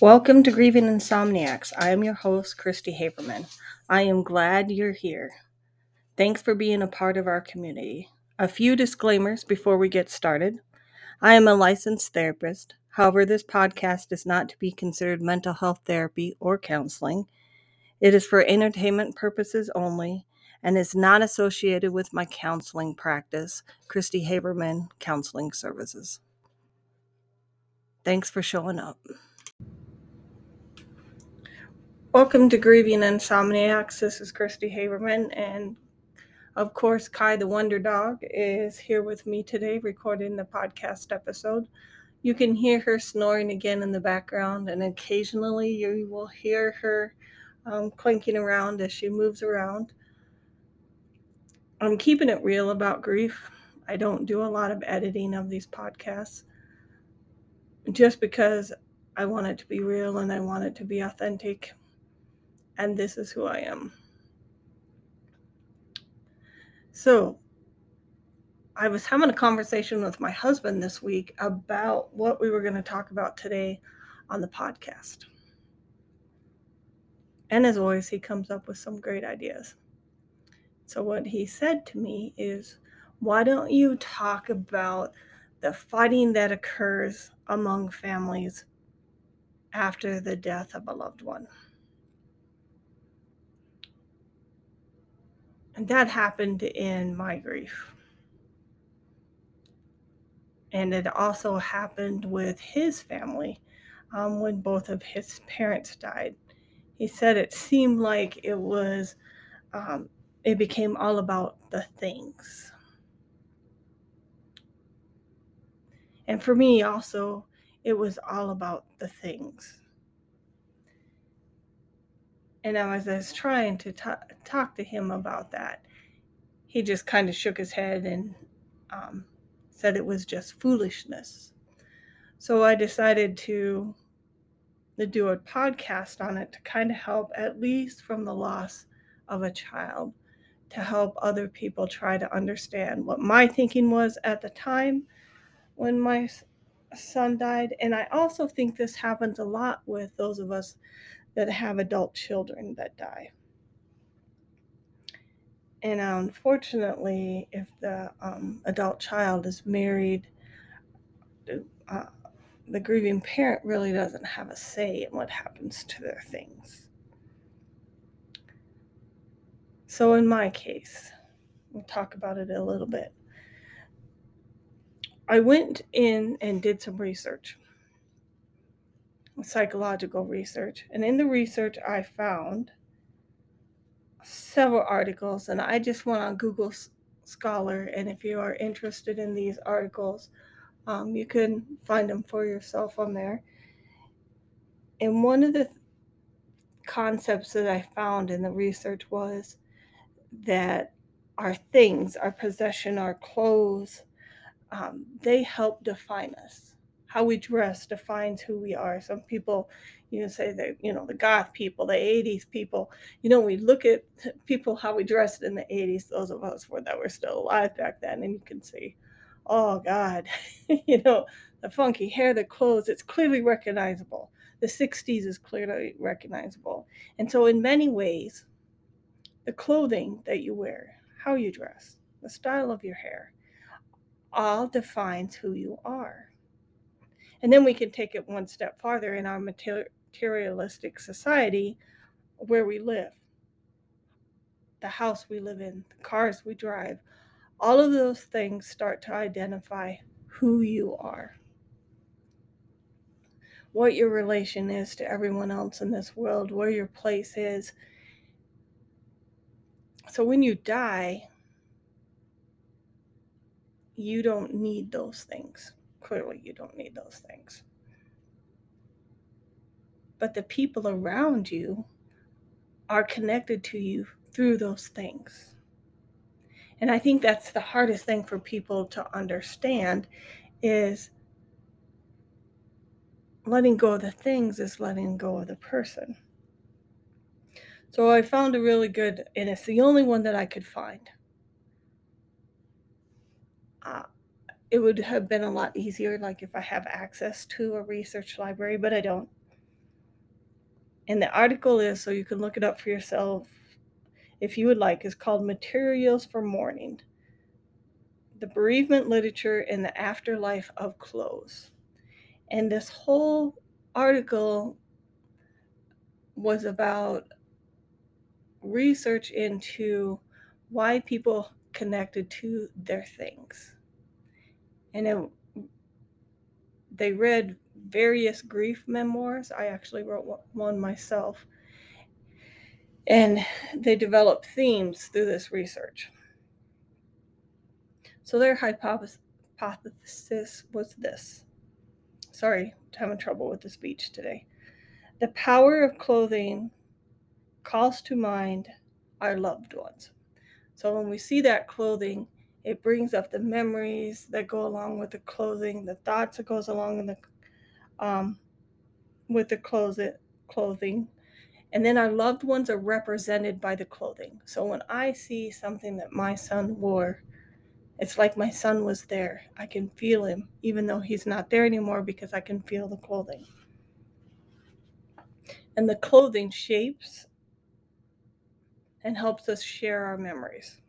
Welcome to Grieving Insomniacs. I am your host, Christy Haberman. I am glad you're here. Thanks for being a part of our community. A few disclaimers before we get started. I am a licensed therapist. However, this podcast is not to be considered mental health therapy or counseling. It is for entertainment purposes only and is not associated with my counseling practice, Christy Haberman Counseling Services. Thanks for showing up. Welcome to Grieving Insomniacs. This is Christy Haberman, and of course, Kai the Wonder Dog is here with me today recording the podcast episode. You can hear her snoring again in the background, and occasionally you will hear her um, clinking around as she moves around. I'm keeping it real about grief. I don't do a lot of editing of these podcasts just because I want it to be real and I want it to be authentic and this is who I am. So, I was having a conversation with my husband this week about what we were going to talk about today on the podcast. And as always, he comes up with some great ideas. So, what he said to me is, Why don't you talk about the fighting that occurs among families after the death of a loved one? And that happened in my grief. And it also happened with his family um, when both of his parents died. He said it seemed like it was, um, it became all about the things. And for me, also, it was all about the things. And as I was trying to t- talk to him about that, he just kind of shook his head and um, said it was just foolishness. So I decided to, to do a podcast on it to kind of help, at least from the loss of a child, to help other people try to understand what my thinking was at the time when my son died. And I also think this happens a lot with those of us that have adult children that die. And unfortunately, if the um, adult child is married, uh, the grieving parent really doesn't have a say in what happens to their things. So, in my case, we'll talk about it a little bit. I went in and did some research psychological research. And in the research, I found several articles, and I just went on Google Scholar. And if you are interested in these articles, um, you can find them for yourself on there. And one of the concepts that I found in the research was that our things, our possession, our clothes, um, they help define us how we dress defines who we are. Some people, you know, say that, you know, the goth people, the 80s people, you know, we look at people, how we dressed in the 80s, those of us were, that were still alive back then, and you can see, oh God, you know, the funky hair, the clothes, it's clearly recognizable. The 60s is clearly recognizable. And so, in many ways, the clothing that you wear, how you dress, the style of your hair, all defines who you are. And then we can take it one step farther in our materialistic society where we live, the house we live in, the cars we drive. All of those things start to identify who you are, what your relation is to everyone else in this world, where your place is. So when you die, you don't need those things clearly you don't need those things. But the people around you are connected to you through those things. And I think that's the hardest thing for people to understand is letting go of the things is letting go of the person. So I found a really good, and it's the only one that I could find. Uh, it would have been a lot easier like if I have access to a research library, but I don't. And the article is, so you can look it up for yourself if you would like, is called Materials for Mourning The Bereavement Literature in the Afterlife of Clothes. And this whole article was about research into why people connected to their things. And it, they read various grief memoirs. I actually wrote one myself. And they developed themes through this research. So their hypothesis was this. Sorry, having trouble with the speech today. The power of clothing calls to mind our loved ones. So when we see that clothing, it brings up the memories that go along with the clothing, the thoughts that goes along in the um, with the clothing, clothing, and then our loved ones are represented by the clothing. So when I see something that my son wore, it's like my son was there. I can feel him, even though he's not there anymore, because I can feel the clothing. And the clothing shapes and helps us share our memories.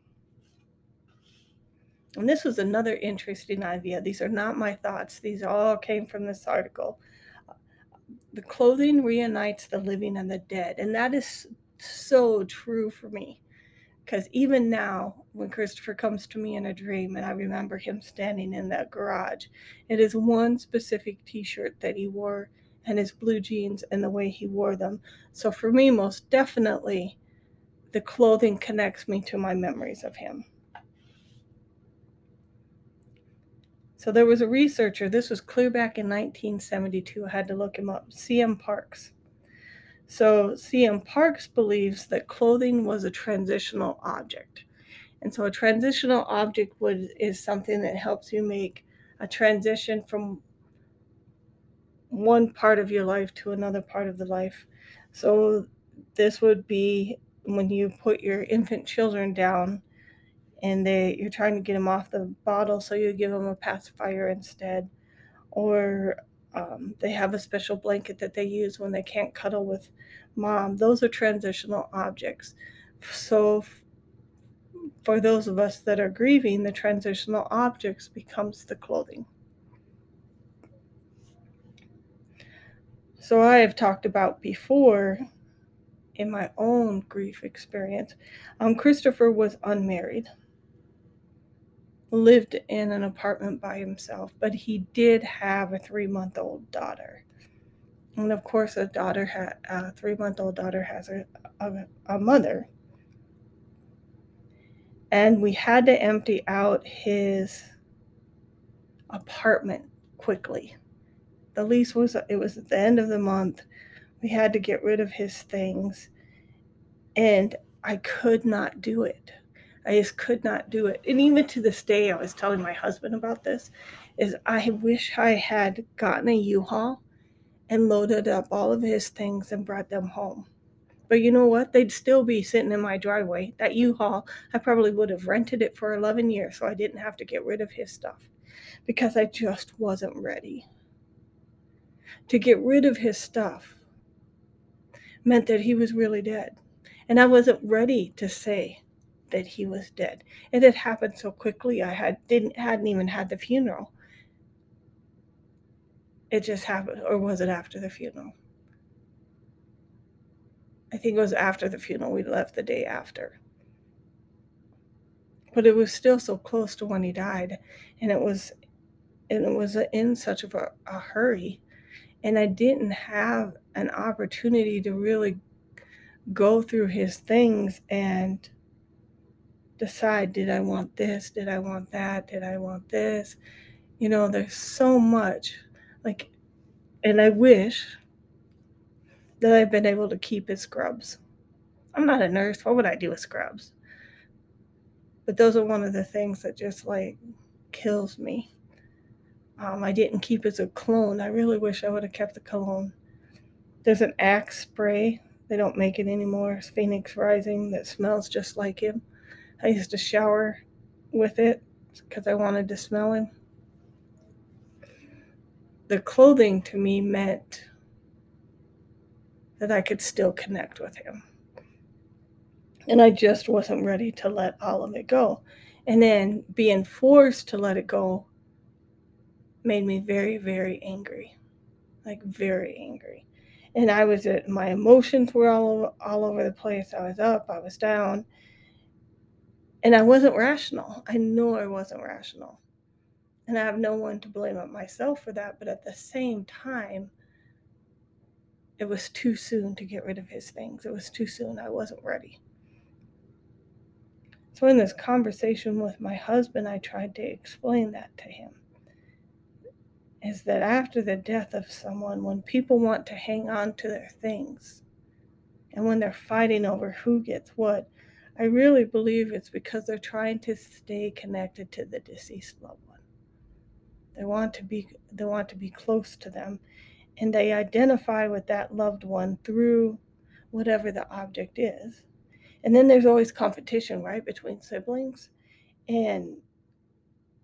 And this was another interesting idea. These are not my thoughts, these all came from this article. The clothing reunites the living and the dead. And that is so true for me. Because even now, when Christopher comes to me in a dream and I remember him standing in that garage, it is one specific t shirt that he wore and his blue jeans and the way he wore them. So for me, most definitely, the clothing connects me to my memories of him. So there was a researcher, this was clear back in 1972. I had to look him up, C.M. Parkes. So C.M. Parkes believes that clothing was a transitional object. And so a transitional object would is something that helps you make a transition from one part of your life to another part of the life. So this would be when you put your infant children down and they you're trying to get them off the bottle so you give them a pacifier instead. Or um, they have a special blanket that they use when they can't cuddle with mom. Those are transitional objects. So for those of us that are grieving the transitional objects becomes the clothing. So i have talked about before in my own grief experience, um, Christopher was unmarried, lived in an apartment by himself, but he did have a three month old daughter. And of course, a daughter had a three month old daughter has a, a, a mother. And we had to empty out his apartment quickly. The lease was it was at the end of the month we had to get rid of his things. And I could not do it. I just could not do it. And even to this day, I was telling my husband about this, is I wish I had gotten a U-Haul and loaded up all of his things and brought them home. But you know what? They'd still be sitting in my driveway. That U-Haul, I probably would have rented it for 11 years so I didn't have to get rid of his stuff because I just wasn't ready. To get rid of his stuff meant that he was really dead. And I wasn't ready to say that he was dead. And it had happened so quickly. I had didn't hadn't even had the funeral. It just happened, or was it after the funeral? I think it was after the funeral. We left the day after. But it was still so close to when he died, and it was, and it was in such of a, a hurry and I didn't have an opportunity to really go through his things and decide did I want this? Did I want that? Did I want this? You know, there's so much. Like, and I wish that I've been able to keep his scrubs. I'm not a nurse. What would I do with scrubs? But those are one of the things that just like kills me. Um, I didn't keep as a cologne. I really wish I would have kept the cologne. There's an Axe spray. They don't make it anymore. It's Phoenix Rising that smells just like him. I used to shower with it because I wanted to smell him. The clothing to me meant that I could still connect with him. And I just wasn't ready to let all of it go. And then being forced to let it go made me very, very angry. Like, very angry. And I was at my emotions were all over, all over the place. I was up, I was down. And I wasn't rational. I know I wasn't rational. And I have no one to blame but myself for that. But at the same time, it was too soon to get rid of his things. It was too soon. I wasn't ready. So, in this conversation with my husband, I tried to explain that to him. Is that after the death of someone, when people want to hang on to their things and when they're fighting over who gets what, I really believe it's because they're trying to stay connected to the deceased loved one. They want to be they want to be close to them and they identify with that loved one through whatever the object is. And then there's always competition, right, between siblings. And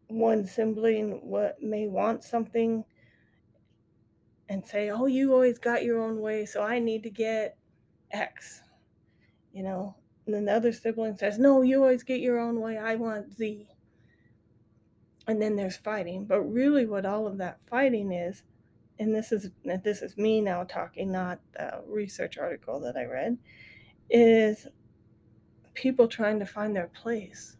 one sibling what may want something and say, "Oh, you always got your own way, so I need to get X." You know, and then the other sibling says, "No, you always get your own way. I want Z." And then there's fighting. But really what all of that fighting is, and this is this is me now talking, not the research article that I read, is people trying to find their place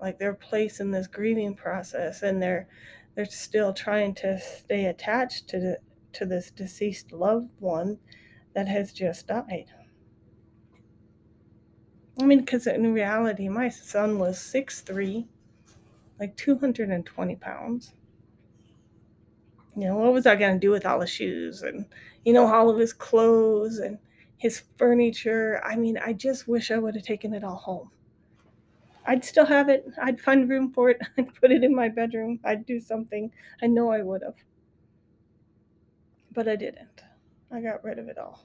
like their place in this grieving process and they're they're still trying to stay attached to the, to this deceased loved one that has just died i mean because in reality my son was six three, like 220 pounds you know what was i going to do with all the shoes and you know all of his clothes and his furniture. I mean, I just wish I would have taken it all home. I'd still have it. I'd find room for it. I'd put it in my bedroom. I'd do something. I know I would have. But I didn't. I got rid of it all.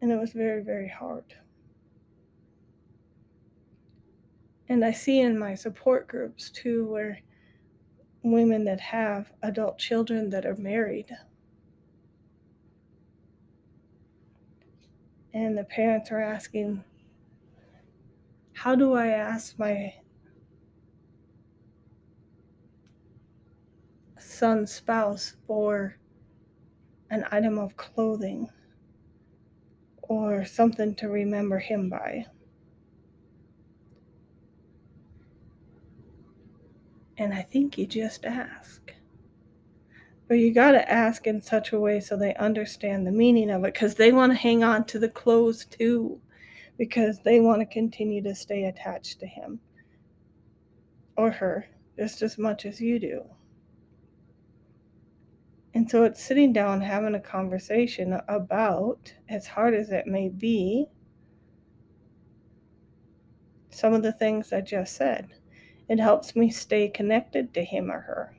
And it was very, very hard. And I see in my support groups too, where women that have adult children that are married and the parents are asking, How do I ask my son's spouse for an item of clothing or something to remember him by? And I think you just ask. But you got to ask in such a way so they understand the meaning of it because they want to hang on to the clothes too because they want to continue to stay attached to him or her just as much as you do. And so it's sitting down having a conversation about, as hard as it may be, some of the things I just said. It helps me stay connected to him or her.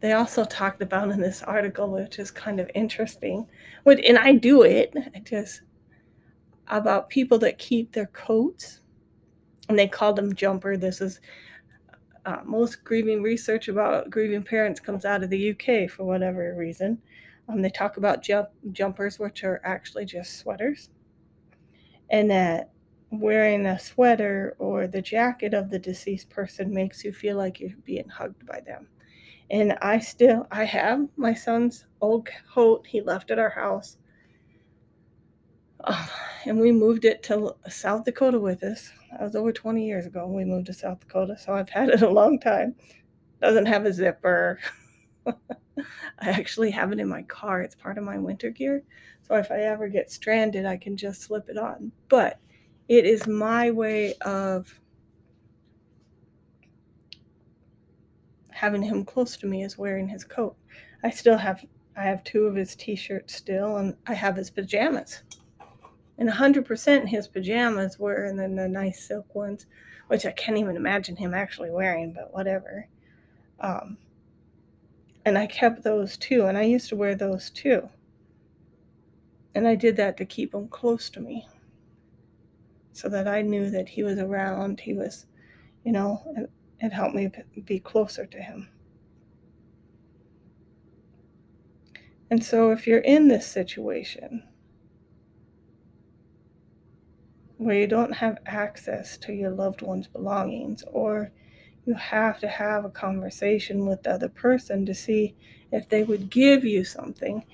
they also talked about in this article, which is kind of interesting, and I do it, just about people that keep their coats, and they call them jumper. This is uh, most grieving research about grieving parents comes out of the UK for whatever reason. Um, they talk about jump, jumpers, which are actually just sweaters, and that wearing a sweater or the jacket of the deceased person makes you feel like you're being hugged by them and I still I have my son's old coat he left at our house. And we moved it to South Dakota with us. That was over 20 years ago. We moved to South Dakota, so I've had it a long time. Doesn't have a zipper. I actually have it in my car. It's part of my winter gear. So if I ever get stranded, I can just slip it on. But it is my way of having him close to me is wearing his coat. I still have I have two of his t-shirts still and I have his pajamas. And 100% his pajamas were and then the nice silk ones, which I can't even imagine him actually wearing, but whatever. Um, and I kept those too, and I used to wear those too. And I did that to keep him close to me so that I knew that he was around. He was, you know, it, it helped me be closer to him. And so, if you're in this situation where you don't have access to your loved one's belongings, or you have to have a conversation with the other person to see if they would give you something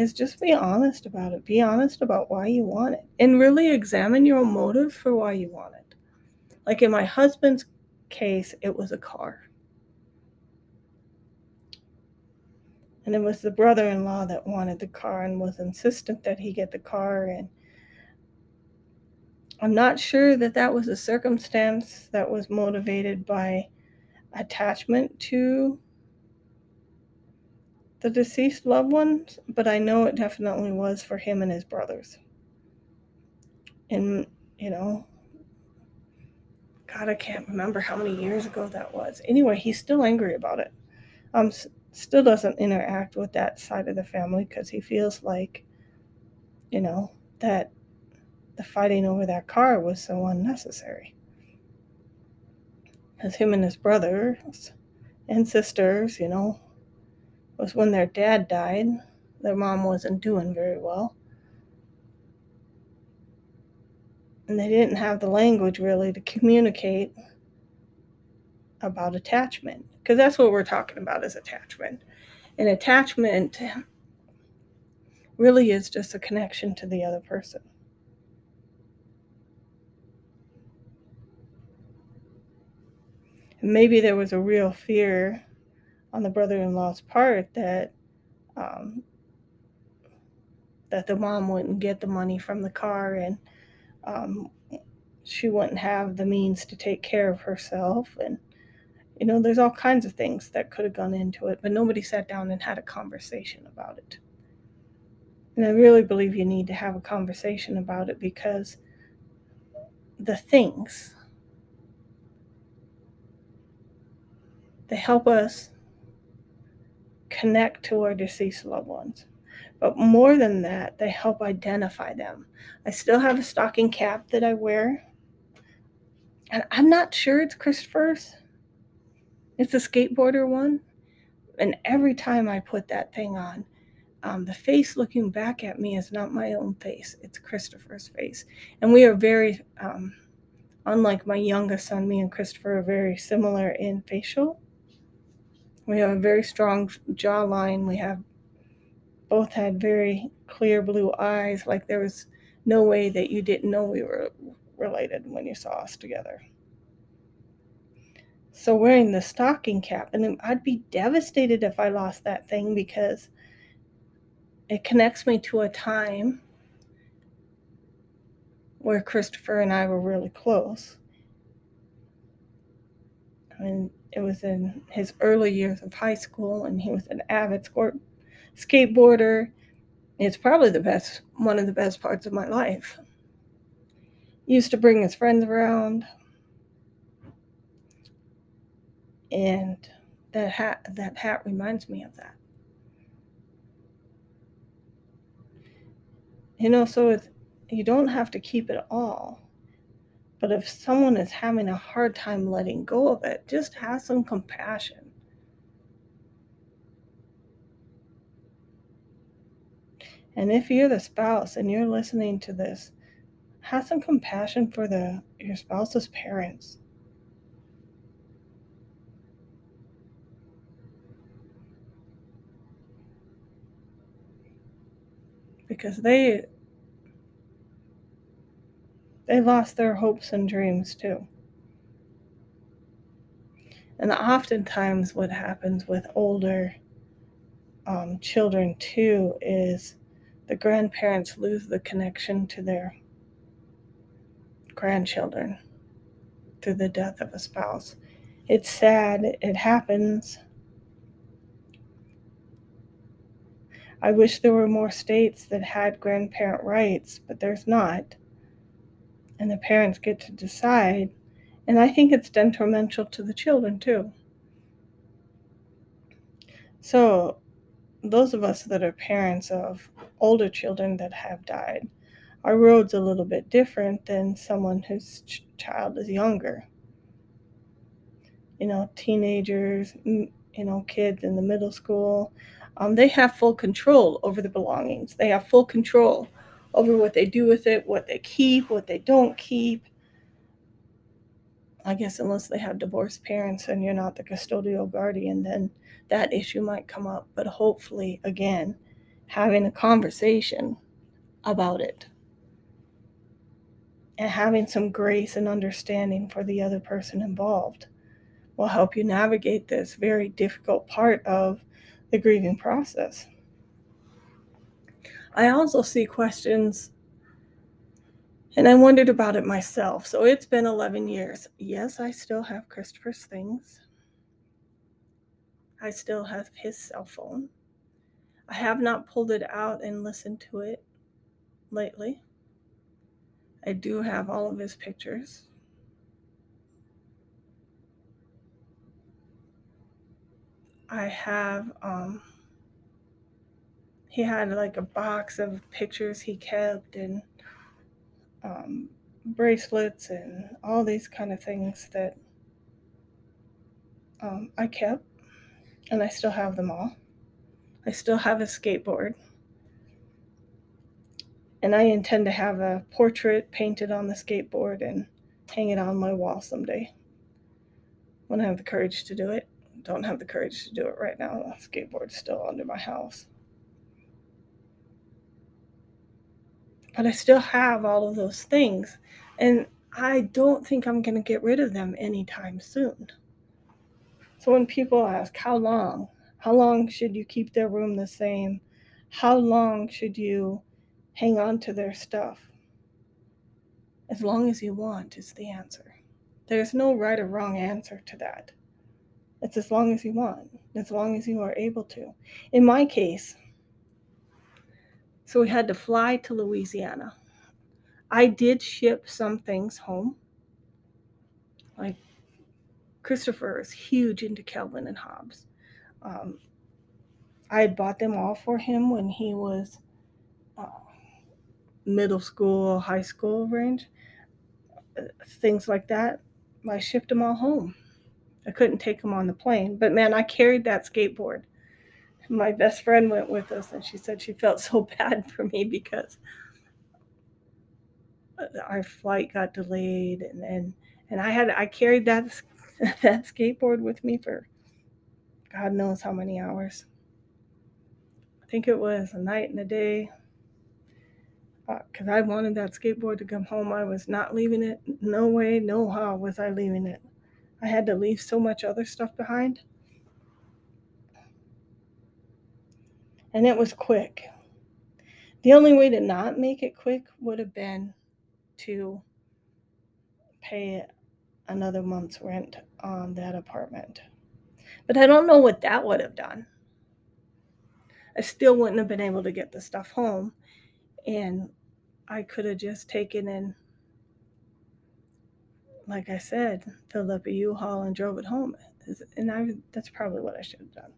is just be honest about it. Be honest about why you want it and really examine your motive for why you want it. Like in my husband's case, it was a car. And it was the brother in law that wanted the car and was insistent that he get the car. And I'm not sure that that was a circumstance that was motivated by attachment to the deceased loved ones, but I know it definitely was for him and his brothers. And, you know, God, I can't remember how many years ago that was. Anyway, he's still angry about it. Um, still doesn't interact with that side of the family because he feels like, you know, that the fighting over that car was so unnecessary. Because him and his brothers and sisters, you know, was when their dad died. Their mom wasn't doing very well. And they didn't have the language really to communicate about attachment. Because that's what we're talking about is attachment. And attachment really is just a connection to the other person. And maybe there was a real fear on the brother-in-law's part that um, that the mom wouldn't get the money from the car and um, she wouldn't have the means to take care of herself. And you know there's all kinds of things that could have gone into it but nobody sat down and had a conversation about it. And i really believe you need to have a conversation about it because the things they help us connect to our deceased loved ones. But more than that, they help identify them. I still have a stocking cap that I wear. And I'm not sure it's Christopher's. It's a skateboarder one. And every time I put that thing on, um, the face looking back at me is not my own face, it's Christopher's face. And we are very, um, unlike my youngest son, me and Christopher are very similar in facial. We have a very strong jawline. We have both had very clear blue eyes, like there was no way that you didn't know we were related when you saw us together. So, wearing the stocking cap, and I'd be devastated if I lost that thing because it connects me to a time where Christopher and I were really close. I mean, it was in his early years of high school, and he was an avid sport, skateboarder. It's probably the best, one of the best parts of my life. He used to bring his friends around, and that hat, that hat reminds me of that. You know, so it's, you don't have to keep it all but if someone is having a hard time letting go of it, just have some compassion. And if you're the spouse and you're listening to this, have some compassion for the your spouse's parents. Because they they lost their hopes and dreams too. And oftentimes, what happens with older um, children too is the grandparents lose the connection to their grandchildren through the death of a spouse. It's sad, it happens. I wish there were more states that had grandparent rights, but there's not and the parents get to decide. And I think it's detrimental to the children too. So, those of us that are parents of older children that have died, our road's a little bit different than someone whose ch- child is younger. You know, teenagers, you know, kids in the middle school. um, they have full control over the belongings. They have full control over what they do with it, what they keep, what they don't keep. I guess unless they have divorced parents and you're not the custodial guardian, then that issue might come up. But hopefully, again, having a conversation about it and having some grace and understanding for the other person involved will help you navigate this very difficult part of the grieving process. I also see questions, and I wondered about it myself. So it's been 11 years. Yes, I still have Christopher's things. I still have his cell phone. I have not pulled it out and listened to it lately. I do have all of his pictures. I have um he had like a box of pictures he kept and um, bracelets and all these kind of things that um, I kept, and I still have them all. I still have a skateboard, and I intend to have a portrait painted on the skateboard and hang it on my wall someday when I have the courage to do it. Don't have the courage to do it right now. The skateboard's still under my house. But I still have all of those things. And I don't think I'm going to get rid of them anytime soon. So when people ask, how long? How long should you keep their room the same? How long should you hang on to their stuff? As long as you want is the answer. There's no right or wrong answer to that. It's as long as you want, as long as you are able to. In my case, so we had to fly to Louisiana. I did ship some things home. Like Christopher is huge into Calvin and Hobbes. Um, I had bought them all for him when he was uh, middle school, high school range, uh, things like that. I shipped them all home. I couldn't take them on the plane, but man, I carried that skateboard my best friend went with us and she said she felt so bad for me because our flight got delayed and and, and I had I carried that that skateboard with me for God knows how many hours. I think it was a night and a day because uh, I wanted that skateboard to come home. I was not leaving it. No way, no how was I leaving it. I had to leave so much other stuff behind. And it was quick. The only way to not make it quick would have been to pay another month's rent on that apartment. But I don't know what that would have done. I still wouldn't have been able to get the stuff home. And I could have just taken in, like I said, filled up a U-Haul and drove it home. And I, that's probably what I should have done.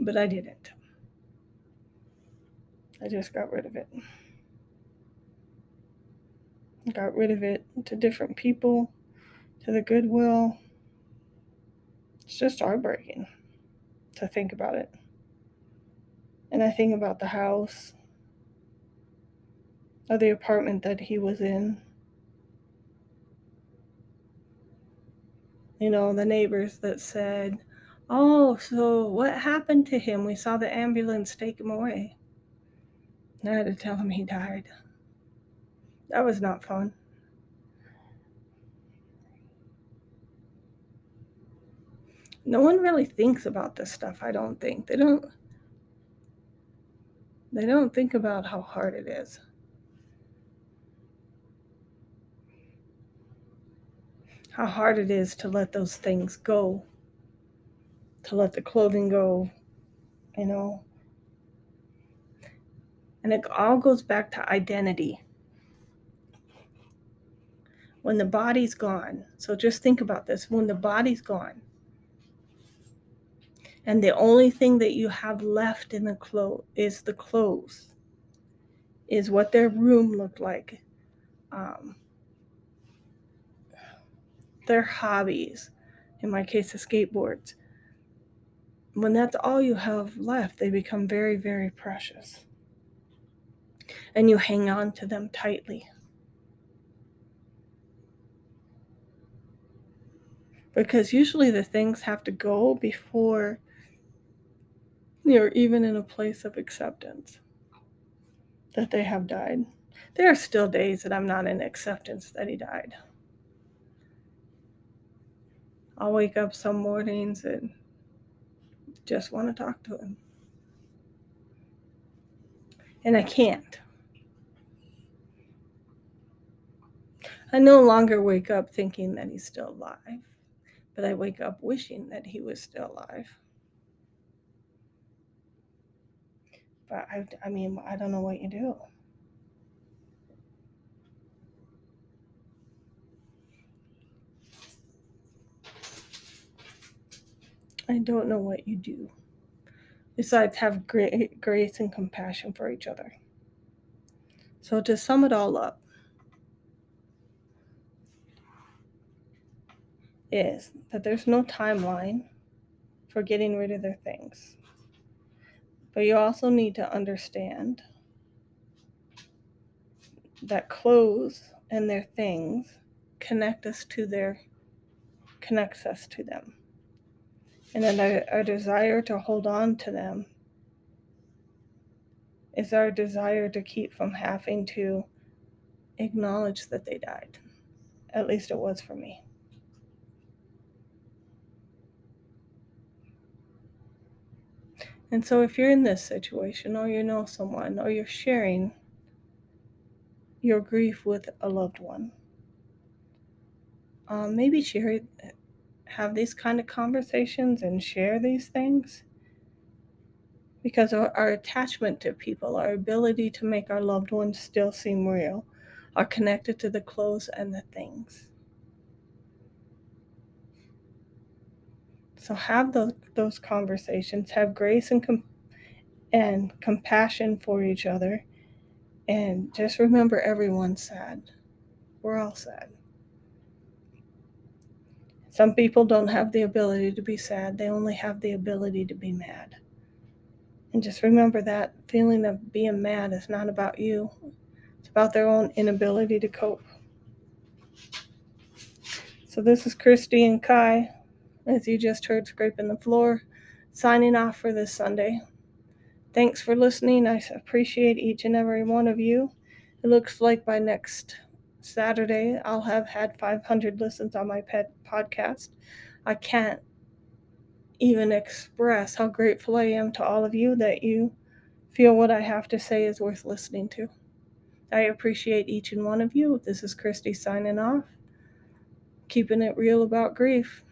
But I didn't. I just got rid of it. Got rid of it to different people, to the Goodwill. It's just heartbreaking to think about it. And I think about the house or the apartment that he was in. You know, the neighbors that said, Oh, so what happened to him? We saw the ambulance take him away. I had to tell him he died. That was not fun. No one really thinks about this stuff, I don't think. They don't they don't think about how hard it is. How hard it is to let those things go. To let the clothing go, you know, and it all goes back to identity. When the body's gone, so just think about this when the body's gone, and the only thing that you have left in the clothes is the clothes, is what their room looked like, um, their hobbies, in my case, the skateboards. when that's all you have left, they become very, very precious. And you hang on to them tightly. Because usually the things have to go before you're even in a place of acceptance that they have died. There are still days that I'm not in acceptance that he died. I'll wake up some mornings and just want to talk to him. And I can't. I no longer wake up thinking that he's still alive, but I wake up wishing that he was still alive. But I, I mean, I don't know what you do. I don't know what you do besides have great grace and compassion for each other. So, to sum it all up, is that there's no timeline for getting rid of their things. But you also need to understand that clothes and their things connect us to their connects us to them and then our, our desire to hold on to them is our desire to keep from having to acknowledge that they died. At least it was for me. And so, if you're in this situation, or you know someone, or you're sharing your grief with a loved one, um, maybe share have these kind of conversations and share these things because our, our, attachment to people, our ability to make our loved ones still seem real, are connected to the clothes and the things. So have those those conversations, have grace and com- and compassion for each other, and just remember everyone's sad. We're all sad. Some people don't have the ability to be sad, they only have the ability to be mad. And just remember that feeling of being mad is not about you, it's about their own inability to cope. So, this is Christy and Kai, as you just heard scraping the floor, signing off for this Sunday. Thanks for listening. I appreciate each and every one of you. It looks like by next Saturday, I'll have had 500 listens on my pet podcast. I can't even express how grateful I am to all of you that you feel what I have to say is worth listening to. I appreciate each and one of you. This is Christy signing off, keeping it real about grief.